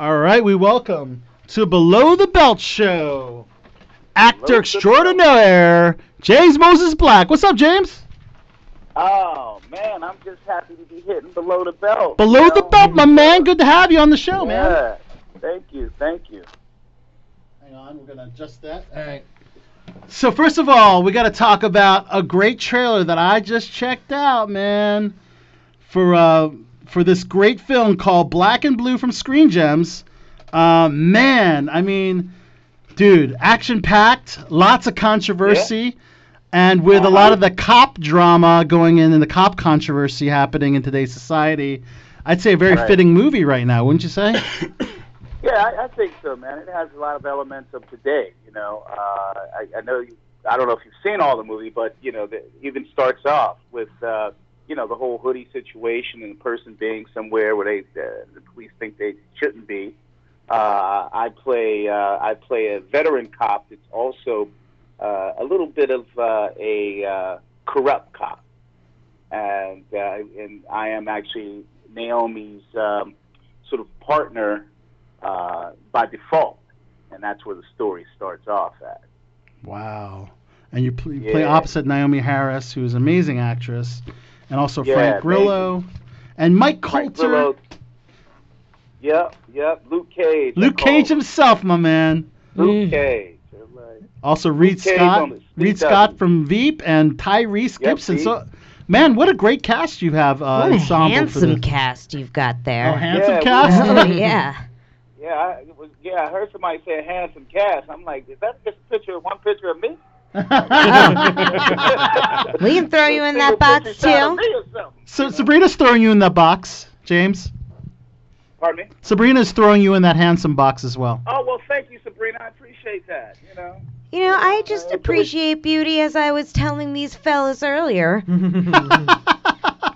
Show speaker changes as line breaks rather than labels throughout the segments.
All right, we welcome to Below the Belt Show, actor extraordinaire, James Moses Black. What's up, James?
Oh man, I'm just happy to be hitting below the belt.
Below
you
the
know?
belt, my man. Good to have you on the show, man.
Yeah. Thank you, thank you.
Hang on, we're gonna adjust that. All right. So first of all, we got to talk about a great trailer that I just checked out, man, for uh for this great film called Black and Blue from Screen Gems. Uh, man, I mean, dude, action packed, lots of controversy, and with a lot of the cop drama going in and the cop controversy happening in today's society, I'd say a very
Right.
fitting movie right now, wouldn't you say?
Yeah, I, I think so, man. It has a lot of elements of today. You know, uh, I, I know you. I don't know if you've seen all the movie, but you know, the, it even starts off with uh, you know the whole hoodie situation and the person being somewhere where they uh, the police think they shouldn't be. Uh, I play uh, I play a veteran cop that's also uh, a little bit of uh, a uh, corrupt cop, and uh, and I am actually Naomie's um, sort of partner uh, by default, and that's where the story starts off at.
Wow. And you, pl- you play opposite Naomie Harris, who's an amazing actress, and also
Yeah,
Frank Grillo, and Mike
Frank Colter, Yep, yep. Luke Cage.
Luke Cage himself, my man.
Luke
Mm.
Cage. Like,
Also Reid
Cage
Scott,
on
Reid
Steve
Scott
Dutton.
from Veep, and Tyrese
Yep,
Gibson.
Veep.
So, man, what a great cast you have uh,
what a
ensemble for
handsome cast you've got there.
Oh, handsome
Yeah,
cast.
oh yeah.
Yeah, I, was, yeah. I heard somebody say a handsome cast. I'm like, is that just a picture, one picture of me?
We can throw you in that box,
picture shot of
too.
me or something,
so? Sabrina's throwing you in that box, James.
Pardon me.
Sabrina's throwing you in that handsome box as well.
Oh well, thank you, Sabrina. I appreciate that. You know.
You know, I just
Uh,
appreciate beauty as I was telling these fellas earlier.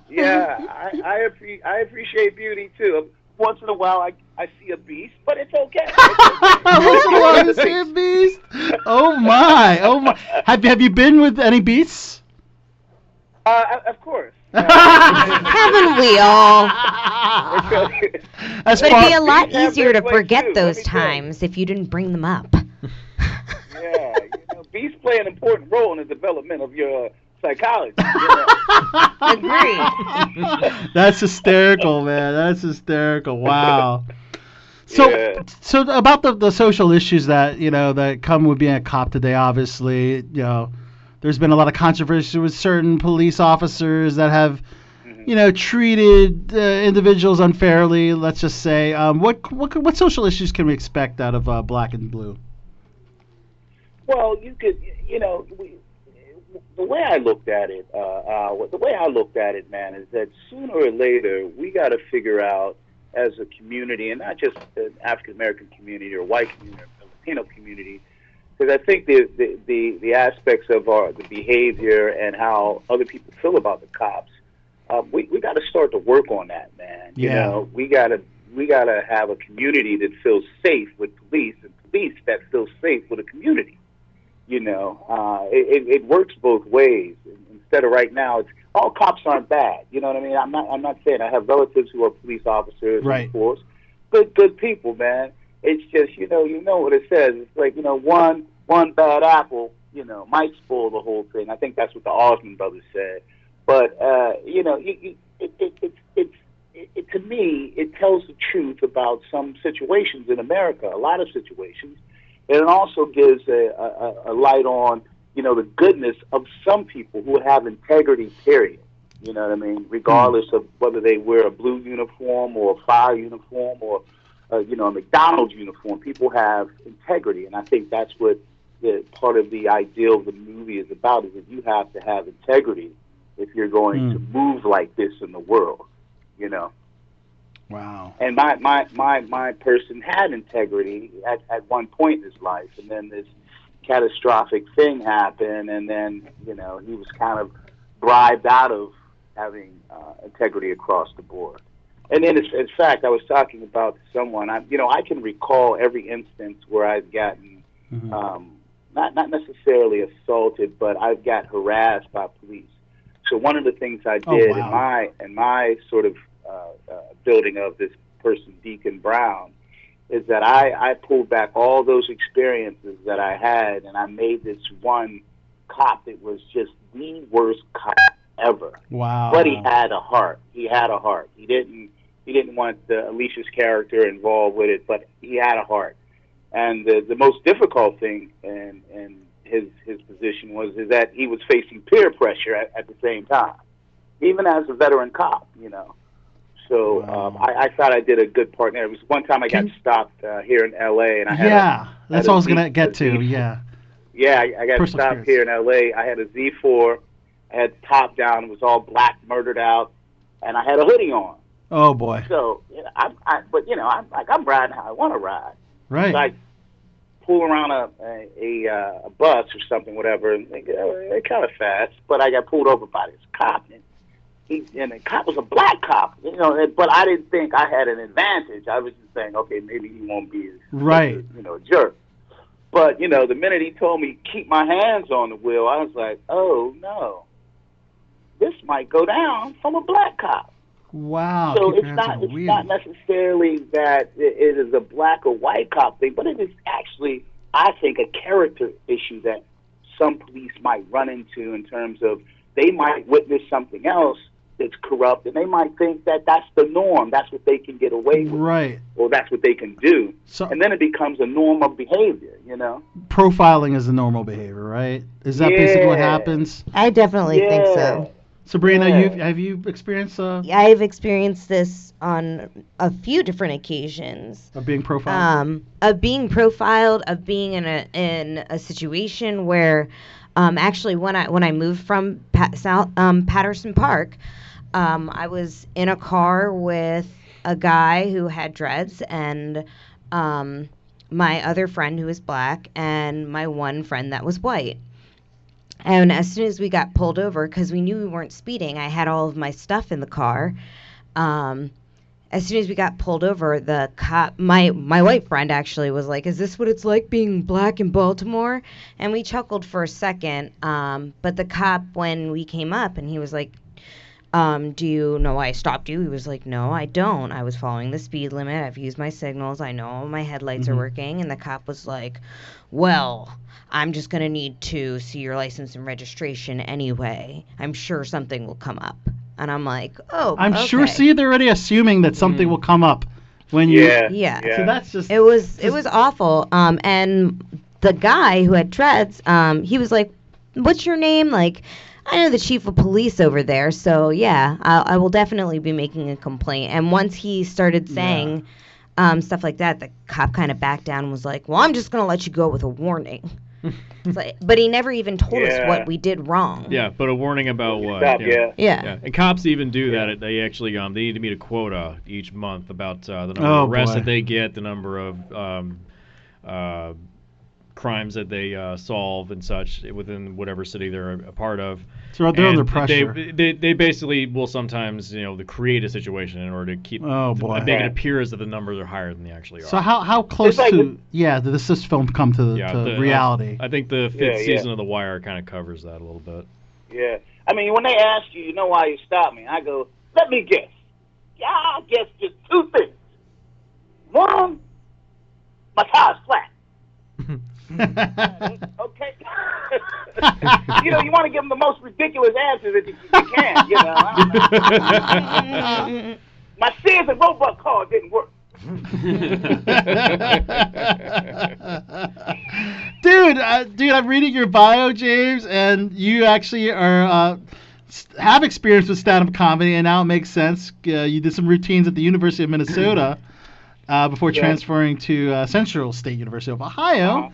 Yeah, I I, appre- I appreciate beauty too. Once in a while, I I see a beast, but it's okay.
Once in a while you see a beast. Oh my! Oh my! Have have you been with any beasts?
uh, of course.
Haven't we all?
As
But
far,
it'd be a lot easier to forget
too,
those
me tell you.
times if you didn't bring them up.
yeah, you know, beasts play an important role in the development of your psychology. You know?
Agreed.
That's hysterical, man. That's hysterical. Wow. So,
Yeah.
so about the, the social issues that you know that come with being a cop today. Obviously, you know, there's been a lot of controversy with certain police officers that have,
Mhm.
you know, treated uh, individuals unfairly. Let's just say, um, what what what social issues can we expect out of uh, Black and Blue?
Well, you could, you know, we, the way I looked at it, uh, uh, the way I looked at it, man, is that sooner or later we got to figure out as a community, and not just the African American community or white community or Latino community, because I think the, the the the aspects of our the behavior and how other people feel about the cops, uh, we we got to start to work on that, man. You
Yeah.
know, we got to we got to have a community that feels safe with police and police that feel safe with a community you know, uh, it, it, it works both ways. Instead of right now, it's all cops aren't bad. You know what I mean? I'm not. I'm not saying I have relatives who are police officers,
Right.
of course, good, good people, man. It's just you know, you know what it says. It's like you know, one one bad apple, you know, might spoil the whole thing. I think that's what the Osmond brothers said. But uh, you know, you, you, it, it, it, it's it, it, to me, it tells the truth about some situations in America. A lot of situations and it also gives a, a, a light on you know the goodness of some people who have integrity period. You know what i mean? Regardless of whether they wear a blue uniform or a fire uniform or uh, you know a mcdonald's uniform people have integrity. And i think that's what the part of the ideal of the movie is about is that you have to have integrity if you're going
Hmm.
to move like this in the world you know
Wow.
and my my my my person had integrity at at one point in his life, and then this catastrophic thing happened, and then you know he was kind of bribed out of having uh, integrity across the board. And then, in in fact, I was talking about someone. I, you know, I can recall every instance where I've gotten
Mhm.
um, not not necessarily assaulted, but I've got harassed by police. So one of the things I
Oh,
did
wow.
in my in my sort of Uh, uh, building of this person, Deacon Brown, is that I I pulled back all those experiences that I had, and I made this one cop that was just the worst cop ever.
Wow.
But he had a heart. He had a heart. He didn't he didn't want the Alicia's character involved with it, but he had a heart. And the the most difficult thing in in his his position was is that he was facing peer pressure at, at the same time, even as a veteran cop, you know. So
Wow.
um, I, I thought I did a good part there. It was one time I got
Can-
stopped uh, here in L.A. and I had a,
yeah, that's
had
what I was
Z-
gonna get to. Yeah.
yeah, I, I got
Personal
stopped
experience.
here in L.A. I had a Z4, I had top down, it was all black, murdered out, and I had a hoodie on.
Oh boy.
So, you know, I'm, I, but you know, I'm like I'm riding how I want to ride.
Right.
So I pull around a a, a, uh, a bus or something, whatever, and they go, they're kind of fast. But I got pulled over by this cop, and he and the cop was a black cop, you know. But I didn't think I had an advantage. I was just saying, okay, maybe he won't be as
Right.
you know, a jerk. But you know, the minute he told me keep my hands on the wheel, I was like, oh no, this might go down from a black cop.
Wow.
So it's not it's
wheel.
not necessarily that it it is a black or white cop thing, but it is actually, I think, a character issue that some police might run into in terms of they might witness something else that's corrupt, and they might think that that's the norm, that's what they can get away with,
Right.
or that's what they can do,
So
and then it becomes a norm of behavior, you know.
profiling is the normal behavior, right? Is that basically what happens?
I definitely think so.
Sabrina,
Yeah.
you have you experienced uh,
I've experienced this on a few different occasions.
of being profiled?
um, of being profiled, of being in a in a situation where, um, actually, when I when I moved from Pat, South um, Patterson Park, um, I was in a car with a guy who had dreads and um, my other friend who was black and my one friend that was white. And as soon as we got pulled over, because we knew we weren't speeding, I had all of my stuff in the car. Um, as soon as we got pulled over, the cop, my my white friend actually was like, "Is this what it's like being black in Baltimore?" And we chuckled for a second. Um, but the cop, when we came up, and he was like, um, "Do you know why I stopped you?" He was like, "No, I don't. I was following the speed limit. I've used my signals. I know my headlights
Mhm.
are working." And the cop was like, "Well." I'm just going to need to see your license and registration anyway. I'm sure something will come up. And I'm like, oh,
I'm sure. See, they're already assuming that something
Mm.
will come up when you.
Yeah,
Yeah.
So that's just.
It was it was awful. Um, and the guy who had dreads, um, he was like, "What's your name?" Like, I know the chief of police over there, so yeah, I, I will definitely be making a complaint. And once he started saying um, stuff like that, the cop kind of backed down and was like, "Well, I'm just gonna let you go with a warning." It's like, but he never even told us what we did wrong.
Yeah, but a warning about what?
Stop, yeah.
Yeah.
Yeah, and cops even do that. They actually um, they need to meet a quota each month about uh, the number
Oh,
of arrests
boy.
that they get, the number of um, uh, crimes that they uh, solve and such within whatever city they're a part of.
So they're
And
under pressure.
They, they they basically will sometimes you know to create a situation in order to keep
Oh,
to
boy.
make it appear as if the numbers are higher than they actually are.
so how how close
like
to
with-
yeah did this this film come to,
yeah,
to
the- uh,
reality?
I think the fifth
Yeah, yeah.
season of The Wire kind of covers that a little bit.
Yeah. I mean, when they ask you, you know why you stopped me? I go, let me guess. Yeah, I guess just two things. One, my tire's flat. Okay. you know, you want to give them the most ridiculous answer that you, you can. You know, I don't know. my Sears and Roebuck car didn't work.
dude, uh, dude, I'm reading your bio, James, and you actually are uh, s- have experience with stand-up comedy, and now it makes sense. Uh, you did some routines at the University of Minnesota uh, before
Yeah.
transferring to uh, Central State University of Ohio.
Uh-huh.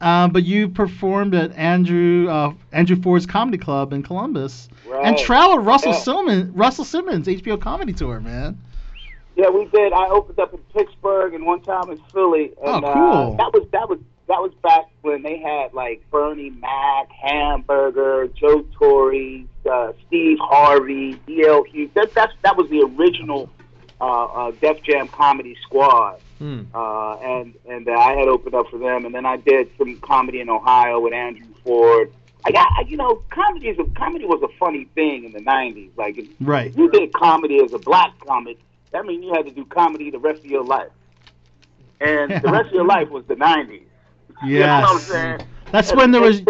Uh, but you performed at Andrew uh, Andrew Ford's Comedy Club in Columbus, and
Right.
traveled Russell
Yeah.
Simmons Russell Simmons HBO comedy tour, man.
Yeah, we did. I opened up in Pittsburgh and one time in Philly. And,
Oh, cool.
Uh, that was that was that was back when they had like Bernie Mac, Hamburger, Joe Torre, uh, Steve Harvey, D.L. Hughes. That that's that was the original uh, uh, Def Jam comedy squad.
Hmm.
Uh, and and I had opened up for them, and then I did some comedy in Ohio with Andrew Ford. I got, I- you know, comedy is a, comedy was a funny thing in the '90s. Like, if
Right.
you did comedy as a black comic, that means you had to do comedy the rest of your life. and the rest of your life was the '90s.
Yes.
You know what I'm saying?
That's
And-
when there was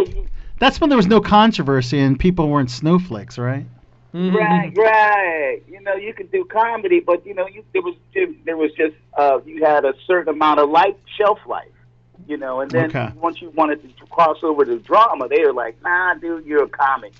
that's when there was no controversy and people weren't snowflakes, right?
Right, right. You know, you could do comedy, but you know, you there was there was just uh, you had a certain amount of life shelf life. You know, and then
Okay.
once you wanted to cross over to drama, they were like, "Nah, dude, you're a comic."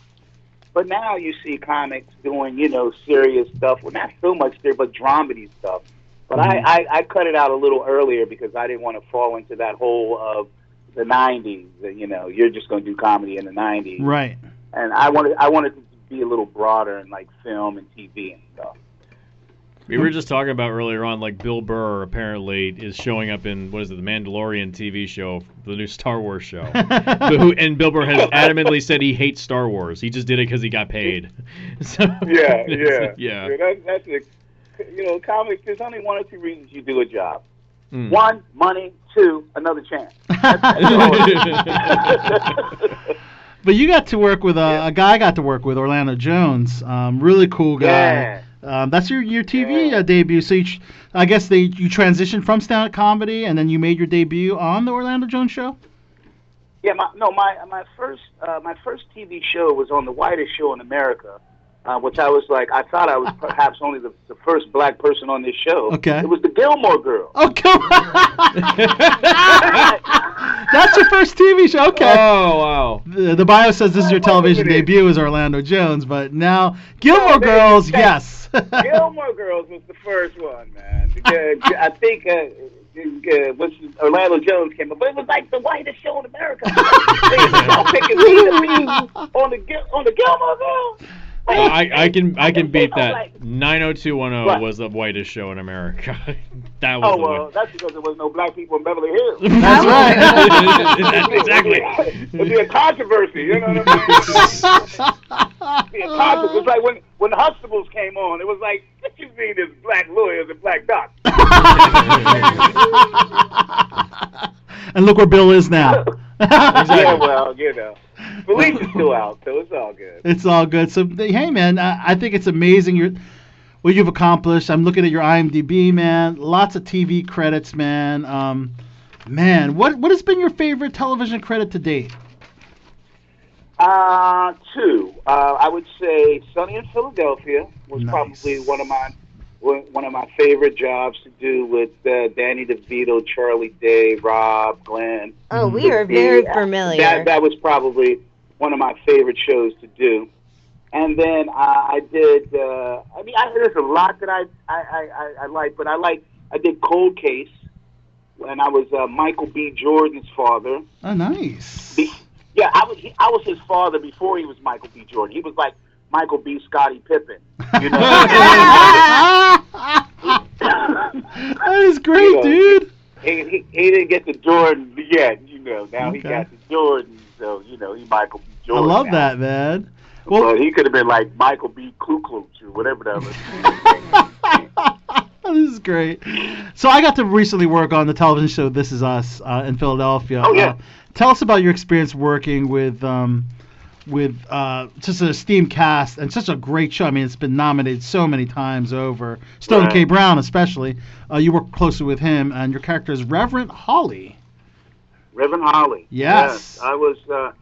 But now you see comics doing, you know, serious stuff. Well, not so much there, but dramedy stuff. But
Mhm.
I, I, I cut it out a little earlier because I didn't want to fall into that hole of the '90s. You know, you're just going to do comedy in the '90s
Right.
and I wanted I wanted to be a little broader in like film and TV and stuff.
We were just talking about earlier on, like Bill Burr apparently is showing up in what is it, the Mandalorian TV show, the new Star Wars show. but who, and Bill Burr has adamantly said he hates Star Wars. He just did it because he got paid. So,
Yeah,
yeah.
yeah. That's that's a, you know, comics. There's only one or two reasons you do a job.
Mm.
One, money. Two, another chance.
But you got to work with a,
Yeah.
a guy I got to work with, Orlando Jones. Um, really cool guy.
yeah.
Um, that's your your TV
Yeah.
uh, debut. So you, I guess they you transitioned from stand-up comedy, and then you made your debut on the Orlando Jones show.
Yeah, my, no, my my first uh, my first TV show was on the widest show in America, uh, which I was like, I thought I was perhaps only the, the first black person on this show.
Okay.
It was the Gilmore Girl.
Oh come on! that's your first TV show. Okay.
Oh wow.
the, the bio says this is your television debut as Orlando Jones, but now Gilmore
Oh,
Girls,
there-
yes.
Gilmore Girls was the first one, man. I think uh, uh, was Orlando Jones came up, but it was like the whitest show in America. they was picking me to be on the on the Gilmore Girls.
Well, I, I can I can beat that. 90210 was the whitest show in America. that was
Oh well,
one.
that's because there was no black people in Beverly Hills.
That's right.
Exactly.
It'd be a controversy, you know what I mean? It'd be a controversy. It's like when when the Huxtables came on, it was like, what you mean there's black lawyers and black doctors?
and look where Bill is now.
Yeah, well, you know. Phylicia's still out, so it's all good.
It's all good. So hey, man, I, I think it's amazing you're, what you've accomplished. I'm looking at your IMDb, man. Lots of TV credits, man. Um, man, what what has been your favorite television credit to date?
Uh, two. Uh, I would say Sunny in Philadelphia was
Nice.
probably one of my one one of my favorite jobs to do with uh, Danny DeVito, Charlie Day, Rob, Glenn.
Oh, we are very familiar.
That that was probably one of my favorite shows to do. And then uh, I did. Uh, I mean, I, there's a lot that I I, I, I I like, but I like. I did Cold Case, and I was uh, Michael B. Jordan's father.
Oh, nice.
Be- yeah, I was. He, I was his father before he was Michael B. Jordan. He was like Michael B. Scottie Pippen. You know.
that is great,
You know,
dude.
he, he he didn't get the Jordan yet. You know. Now he got the Jordan, so you know he Michael B. Jordan.
I love
now.
that, man. Well,
Well, he could have been like Michael B. Ku Klux or whatever that was.
this is great. So I got to recently work on the television show This Is Us uh, in Philadelphia.
Oh, yeah.
Uh, tell us about your experience working with um, with uh, just an esteemed cast and such a great show. I mean, it's been nominated so many times over. Stone
Right.
K. Brown, especially. Uh, you work closely with him, and your character is Reverend Holly.
Reverend Holly.
Yes.
I was. Uh,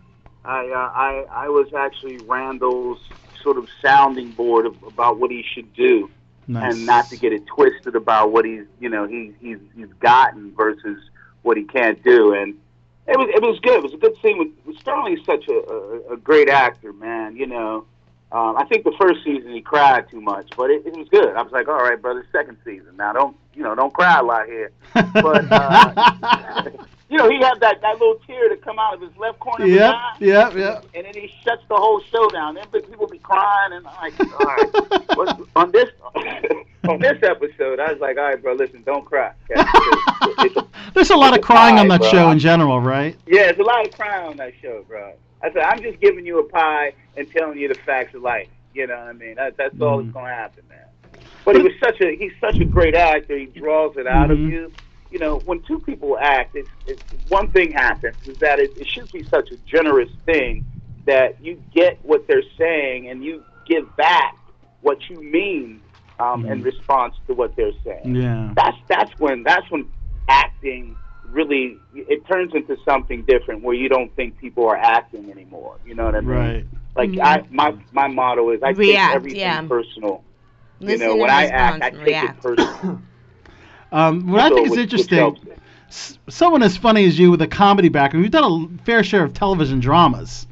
I, uh, I I was actually Randall's sort of sounding board of, about what he should do,
Nice.
and not to get it twisted about what he's you know he, he's he's gotten versus what he can't do. And it was it was good. It was a good scene with, with Sterling's such a, a, a great actor, man. You know. Um, I think the first season he cried too much, but it, it was good. I was like, all right, brother, second season. Now don't you know don't cry a lot here. But uh, you know he had that, that little tear to come out of his left corner of his
Yep,
eye,
yep, yep.
and then he shuts the whole show down. Then people be crying, and I'm like, all right, what's, on this on this episode, I was like, all right, bro, listen, don't cry. Okay? It's a-
There's a lot of
it's a
crying on that
bro.
show in general, right?
yeah, there's a lot of crying on that show, bro. I said, I'm just giving you a pie and telling you the facts of life. You know what I mean? That, that's all that's gonna happen, man. But he was such a he's such a great actor. He draws it out of
Mhm.
you. You know, when two people act, it's, it's one thing happens is that it, it should be such a generous thing that you get what they're saying and you give back what you mean um, in
Mhm.
response to what they're saying
Yeah.
that's that's when that's when acting really it turns into something different where you don't think people are acting anymore. You know what I mean?
Right.
Like
Mhm.
I, my my motto is I
React,
take everything
yeah.
personal.
Listen
you know, when
and
I act, I take
react.
it personal.
Um, what I think is interesting, someone as funny as you with a comedy background, you've done a fair share of television dramas.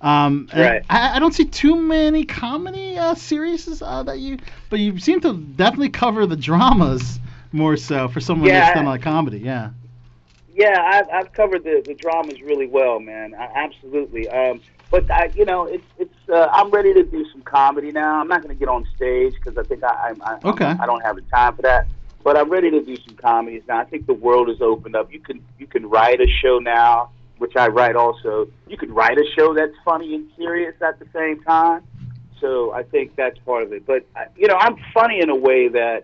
Um,
Right.
I, I don't see too many comedy uh, series uh, that you, but you seem to definitely cover the dramas more so for someone
Yeah,
that's done a lot of comedy. Yeah.
Yeah, I've, I've covered the, the dramas really well, man. I, absolutely. Um, but I, you know, it's it's. Uh, I'm ready to do some comedy now. I'm not going to get on stage because I think I, I, I
Okay.
I don't have the time for that. But I'm ready to do some comedies now. I think the world has opened up. You can you can write a show now, which I write also. You can write a show that's funny and serious at the same time. So I think that's part of it. But you know, I'm funny in a way that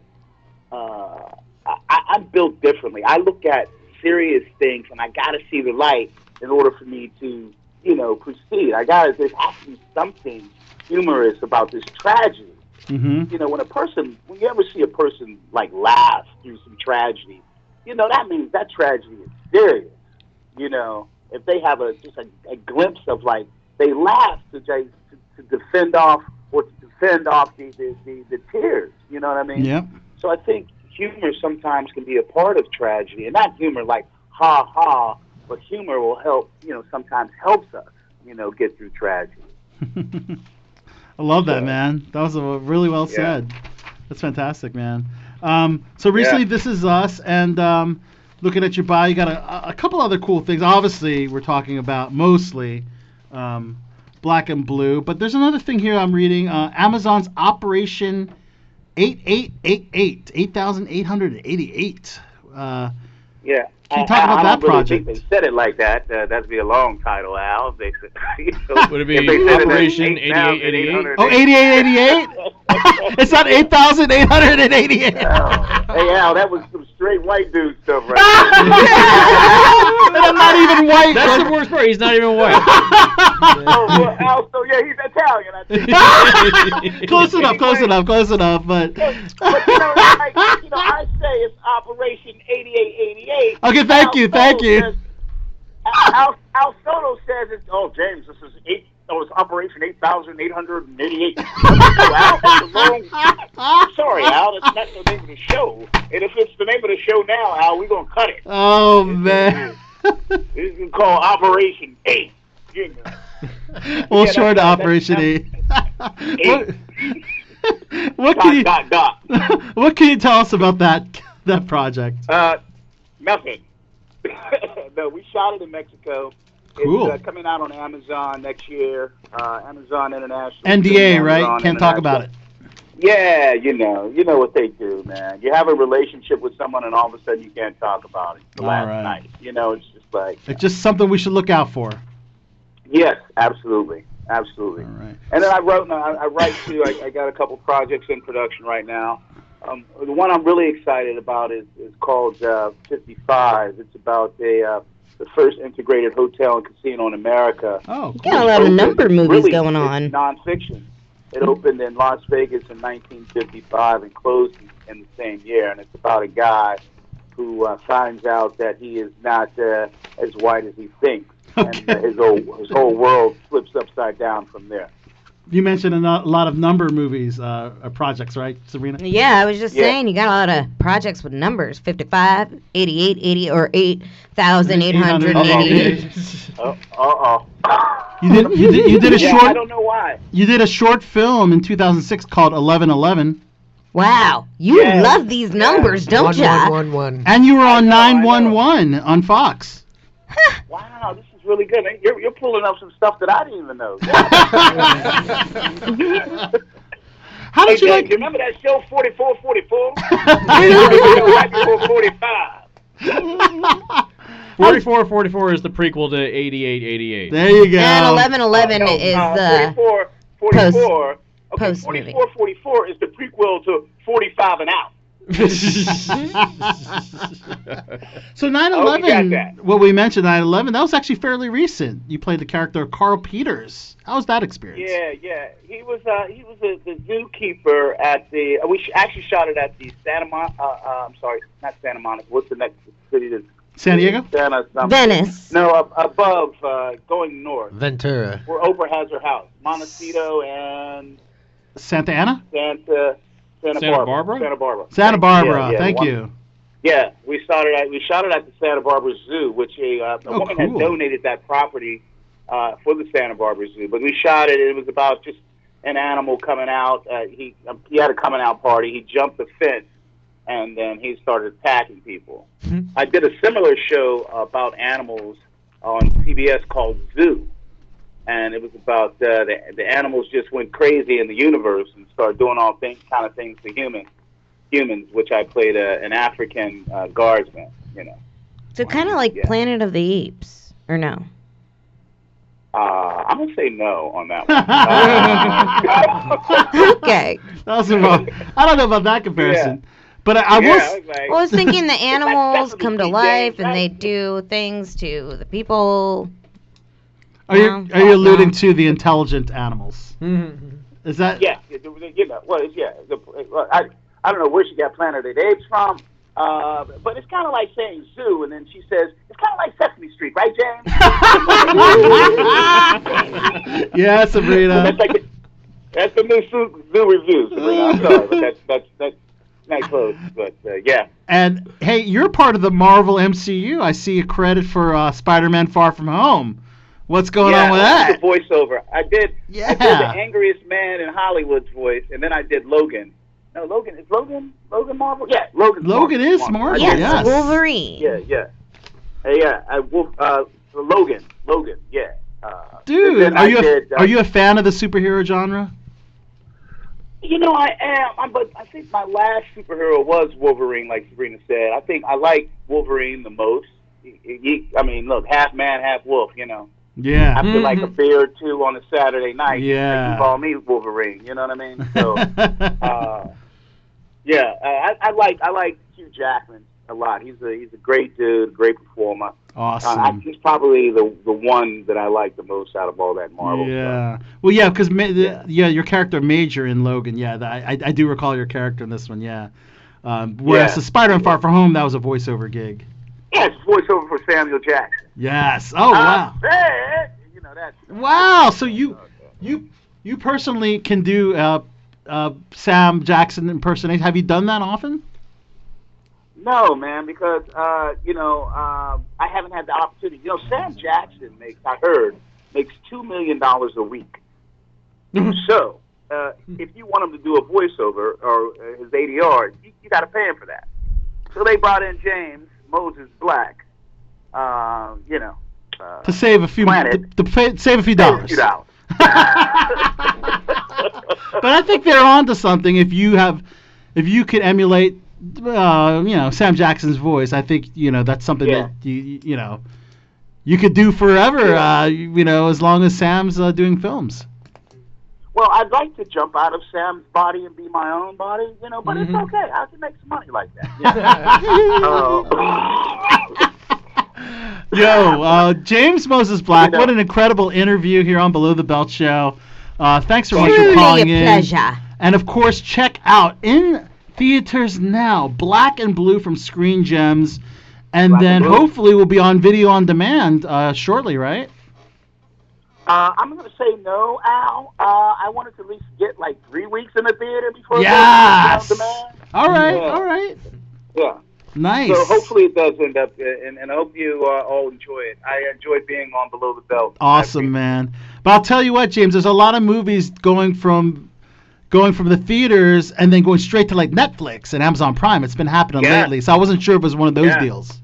uh, I, I'm built differently. I look at serious things, and I got to see the light in order for me to, you know, proceed. I got to. There has to be something humorous about this tragedy.
Mm-hmm.
You know, when a person, when you ever see a person like laugh through some tragedy, you know that means that tragedy is serious. You know, if they have a just a, a glimpse of like they laugh to, to to defend off or to defend off the the, the, the tears. You know what I mean?
Yeah.
So I think humor sometimes can be a part of tragedy, and not humor like ha ha, but humor will help. You know, sometimes helps us. You know, get through tragedy.
I love that,
So-
man. That was a, really well
Yeah.
said. That's fantastic, man. Um, so recently,
Yeah.
this is us, and um, looking at your bio, you got a, a couple other cool things. Obviously, we're talking about mostly um, black and blue, but there's another thing here I'm reading. Uh, Amazon's Operation 8888, 8888. Uh,
Yeah.
Can you talk
I-
about
I
that
don't really think
project?
They said it like that. Uh, that'd be a long title, Al. If they said, you know,
Would it be
if they said
Operation
it as
8888?
oh, 8888? it's not 8,888.
hey Al, that was some straight white dude stuff right
and I'm not even white.
That's
bro.
the worst part. He's not even white.
there. oh, well, Al, so yeah, he's Italian. I think.
close enough, close enough, close enough. But
But you know, like, you know, I say it's Operation 8888.
Okay, thank you, thank you.
Says, Al, Al Soto says it's, oh, James, this is eight. Oh, it's Operation 8888. Al, that's the wrong. Sorry, Al, that's not the name of the show. And if it's the name of the show now, Al, we're gonna cut it.
oh man.
This is called Operation Eight. You know.
well,
Yeah,
short Operation
that's-
E. what, what can you
Dot dot dot.
what can you tell us about that that project?
Uh, nothing. no, we shot it in Mexico.
Cool.
It's uh, coming out on Amazon next year. Uh, Amazon International.
NDA,
Amazon
right? Can't talk about it.
Yeah, you know, you know what they do, man. You have a relationship with someone, and all of a sudden you can't talk about it. The
All
last
right.
night, you know, it's just like,
It's just something we should look out for.
yes, absolutely, absolutely.
All right.
And then I wrote, I, I write too. I, I got a couple projects in production right now. Um, the one I'm really excited about is, is called uh, 55. It's about a uh, the first integrated hotel and casino in America.
Oh,
Got a lot of
Opened-
number movies
really,
going
it's
on.
Nonfiction. It opened in Las Vegas in 1955 and closed in, in the same year. And it's about a guy who uh, finds out that he is not uh, as white as he thinks, and uh, his whole his whole world flips upside down from there.
You mentioned a lot of number movies, uh, uh, projects, right, Sabrina?
Yeah, I was just
Yeah.
saying you got a lot of projects with numbers 55, 88, 80, or 8,888.
Uh oh.
You did, you did, you did a
yeah, I
short,
don't know why.
you did a short film in 2006 called 1111,
Wow, you
Yeah.
love these numbers, don't
one,
ya?
one, one, one.
and you were on
know, I know.
911 on Fox.
Wow, this is really good. You're you're pulling up some stuff that I didn't even know.
How
hey,
did you
Dave,
like?
you remember that show 4444?
I
right before 45.
44 44 is the prequel to 88 88.
There you go.
And 1111
no,
is
uh,
the.
44, 44. okay,
post
44, 44 is the prequel to 45 and out.
so
Oh,
9/11,
we got that.
what we mentioned 9/11, that was actually fairly recent. You played the character Carl Peters. How was that experience?
Yeah, yeah. He was uh, he was a, the zookeeper at the. Uh, we sh- actually shot it at the Santa Monica. Uh, uh, I'm sorry, not Santa Monica. What's the next city? That's
San Diego?
Santa something.
Venice.
No, up, above, uh, going north,
Ventura.
where Oprah has her house. Montecito and
Santa Ana?
Santa, Santa,
Santa
Barbara.
Barbara?
Santa Barbara.
Santa Barbara.
Yeah, yeah,
Thank
one-
you.
Yeah, we started at we shot it at the Santa Barbara Zoo, which a, uh, a
Oh,
woman
cool.
had donated that property uh, for the Santa Barbara Zoo. But we shot it. It was about just an animal coming out. Uh, he um, he had a coming out party. He jumped the fence, and then he started attacking people. I did a similar show about animals on CBS called Zoo, and it was about uh, the the animals just went crazy in the universe and started doing all things kind of things to humans humans, which I played a, an African uh, guardsman. You know,
So kind of like
Yeah.
Planet of the Apes, or no?
uh, I'm gonna say no on that one. Uh,
okay.
That was wrong. I don't know about that comparison. But I, I
yeah,
was.
I was like,
Well, I was thinking the animals come to life and they do things to the people.
Are you
No,
are you alluding
no.
to the intelligent animals? Is that?
yeah, you you know, well, yeah. The, I I don't know where she got Planet of the Apes from. Uh, but it's kind of like saying zoo, and then she says it's kind of like Sesame Street, right, James?
yeah, Sabrina.
that's like the, that's the new zoo, Zoo Revue, Sabrina. I'm sorry, but that's that's that's not close. But uh, yeah,
And hey, you're part of the Marvel MCU. I see a credit for uh, Spider-Man: Far From Home. What's going
yeah,
on with
I
that?
did the voiceover. I did.
Yeah.
I did the angriest man in Hollywood's voice, and then I did Logan. No, Logan is Logan. Logan Marvel. Yeah, Logan.
Logan is Marvel,
I did-
yes.
Wolverine.
Yeah, yeah, uh, yeah. I, Wolf- uh, Logan. Logan. Yeah. Uh,
Dude, are
I
you a,
did, uh,
are you a fan of the superhero genre?
You know, I am. I'm, but I think my last superhero was Wolverine, like Sabrina said. I think I like Wolverine the most. He, he, I mean, look, half man, half wolf. You know,
Yeah.
after like a beer or two on a Saturday night,
Yeah.
you call me Wolverine. You know what I mean? So, uh, yeah, uh, I, I like I like Hugh Jackman a lot. He's a he's a great dude, great performer. Uh, I,
awesome.
he's probably the the one that I like the most out of all that Marvel stuff.
Yeah. Well, yeah, because ma-
Yeah.
yeah, your character Major in Logan. Yeah, that, I I do recall your character in this one. Yeah. Um, whereas
Yeah.
the Spider-Man: Far From Home, that was a voiceover gig.
It's voiceover for Samuel Jackson.
Yes. Oh wow.
I said, you know that.
Wow. So you you you personally can do uh, uh, Sam Jackson impersonation. Have you done that often?
No, man, because uh, you know um, I haven't had the opportunity. You know, Sam Jackson makes I heard makes two million dollars a week. so uh, if you want him to do a voiceover or uh, his ADR, you, you got to pay him for that. So they brought in James Moses Black. Uh, you know, uh,
To save a few
Planet.
to, to pay, save a few
a
dollars.
few dollars.
but I think they're onto something. If you have, if you could emulate, uh, you know, Sam Jackson's voice, I think you know that's something
Yeah.
that you you you know, you could do forever.
Yeah.
Uh, you, you know, as long as Sam's uh, doing films.
Well, I'd like to jump out of Sam's body and be my own body, you know, but
Mm-hmm.
it's okay. I can make some money like that. Uh,
Yo, uh, James Moses Black,
You know-
what an incredible interview here on Below the Belt Show. Uh, thanks so much for
Truly
calling
a
in.
pleasure.
And of course, check out in theaters now Black and Blue from Screen Gems. And
Black
then
and
hopefully we'll be on video on demand uh, shortly, right?
Uh, I'm going to say no, Al. Uh, I wanted to at least get like three weeks in the theater before
Yes. All right,
Yeah.
all right.
Yeah.
Nice.
So hopefully it does end up, uh, and, and I hope you uh, all enjoy it. I enjoyed being on Below the Belt.
Awesome, man. But I'll tell you what, James, there's a lot of movies going from going from the theaters and then going straight to like Netflix and Amazon Prime. It's been happening
Yeah.
lately. So I wasn't sure if it was one of those
Yeah.
deals.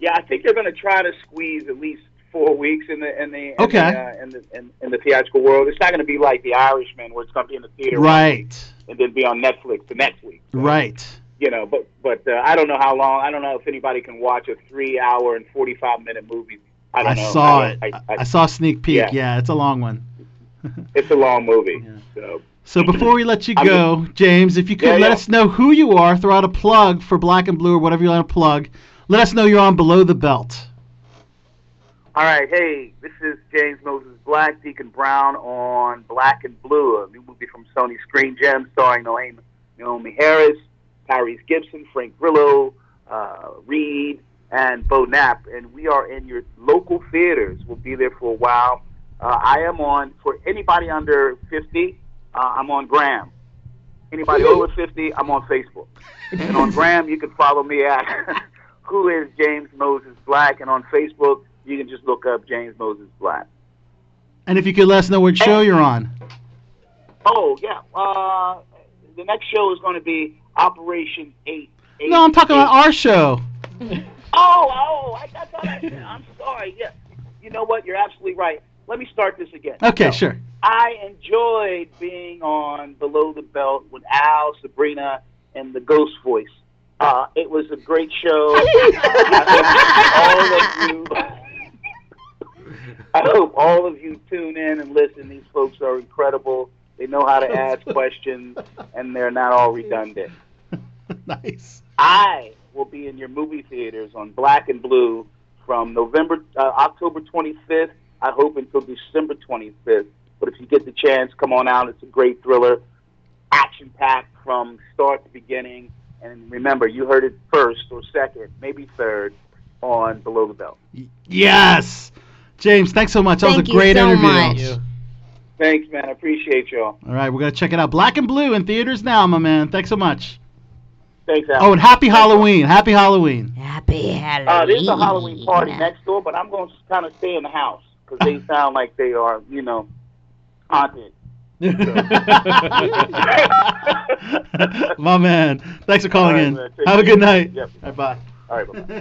Yeah, I think they're going to try to squeeze at least four weeks in the in the in
Okay.
the, uh, in the in, in the theatrical world. It's not going to be like The Irishman, where it's going to be in the theater
Right.
and then be on Netflix the next week. So,
Right.
You know, but but uh, I don't know how long. I don't know if anybody can watch a three-hour and forty-five minute movie. I
I,
don't know.
saw
I
it. I,
I, I,
saw sneak peek. Yeah.
Yeah.
it's a long one.
it's a long movie.
Yeah.
So
So before we let you go, James, if you could
Yeah,
let
yeah.
us know who you are, throw out a plug for Black and Blue or whatever you want to plug. Let us know you're on Below the Belt.
All right, hey, this is James Moses Black, Deacon Brown on Black and Blue, a new movie from Sony Screen Gems starring Naomie, Harris, Tyrese Gibson, Frank Grillo, uh, Reid, and Beau Knapp, and we are in your local theaters. We'll be there for a while. Uh, I am on for anybody under 50. Uh, I'm on Gram. Anybody over 50, I'm on Facebook. And on Gram, you can follow me at Who is James Moses Black, and on Facebook, you can just look up James Moses Black.
And if you could let us know what show you're on.
Oh yeah, uh, the next show is going to be Operation Eight. eight
No, I'm talking
eight.
about our show.
Oh, oh, I, that's all I said. I'm sorry. Yeah, you know what? You're absolutely right. Let me start this again.
Okay,
So,
sure.
I enjoyed being on Below the Belt with Al, Sabrina, and the Ghost Voice. Uh, it was a great show. All of you, I hope all of you tune in and listen. These folks are incredible. They know how to ask questions, and they're not all redundant.
nice.
I will be in your movie theaters on Black and Blue from November, uh, October 25th. I hope until December 25th. But if you get the chance, come on out. It's a great thriller, action packed from start to beginning. And remember, you heard it first or second, maybe third, on Below the Belt.
Yes. James, thanks so much. That
Thank
was a
you
great
so
interview.
much.
Thanks, man. I appreciate y'all.
All right, we're going to check it out. Black and Blue in theaters now, my man. Thanks so much.
Thanks, Al.
Oh, and happy Halloween. Happy Halloween.
Happy Halloween.
Uh, there's a Halloween party next door, but I'm going to kind of stay in the house because they sound like they are, you know, haunted.
my man. Thanks for calling
All right,
in.
man. Take
Have a good night.
Yep.
All right, bye.
All right, bye.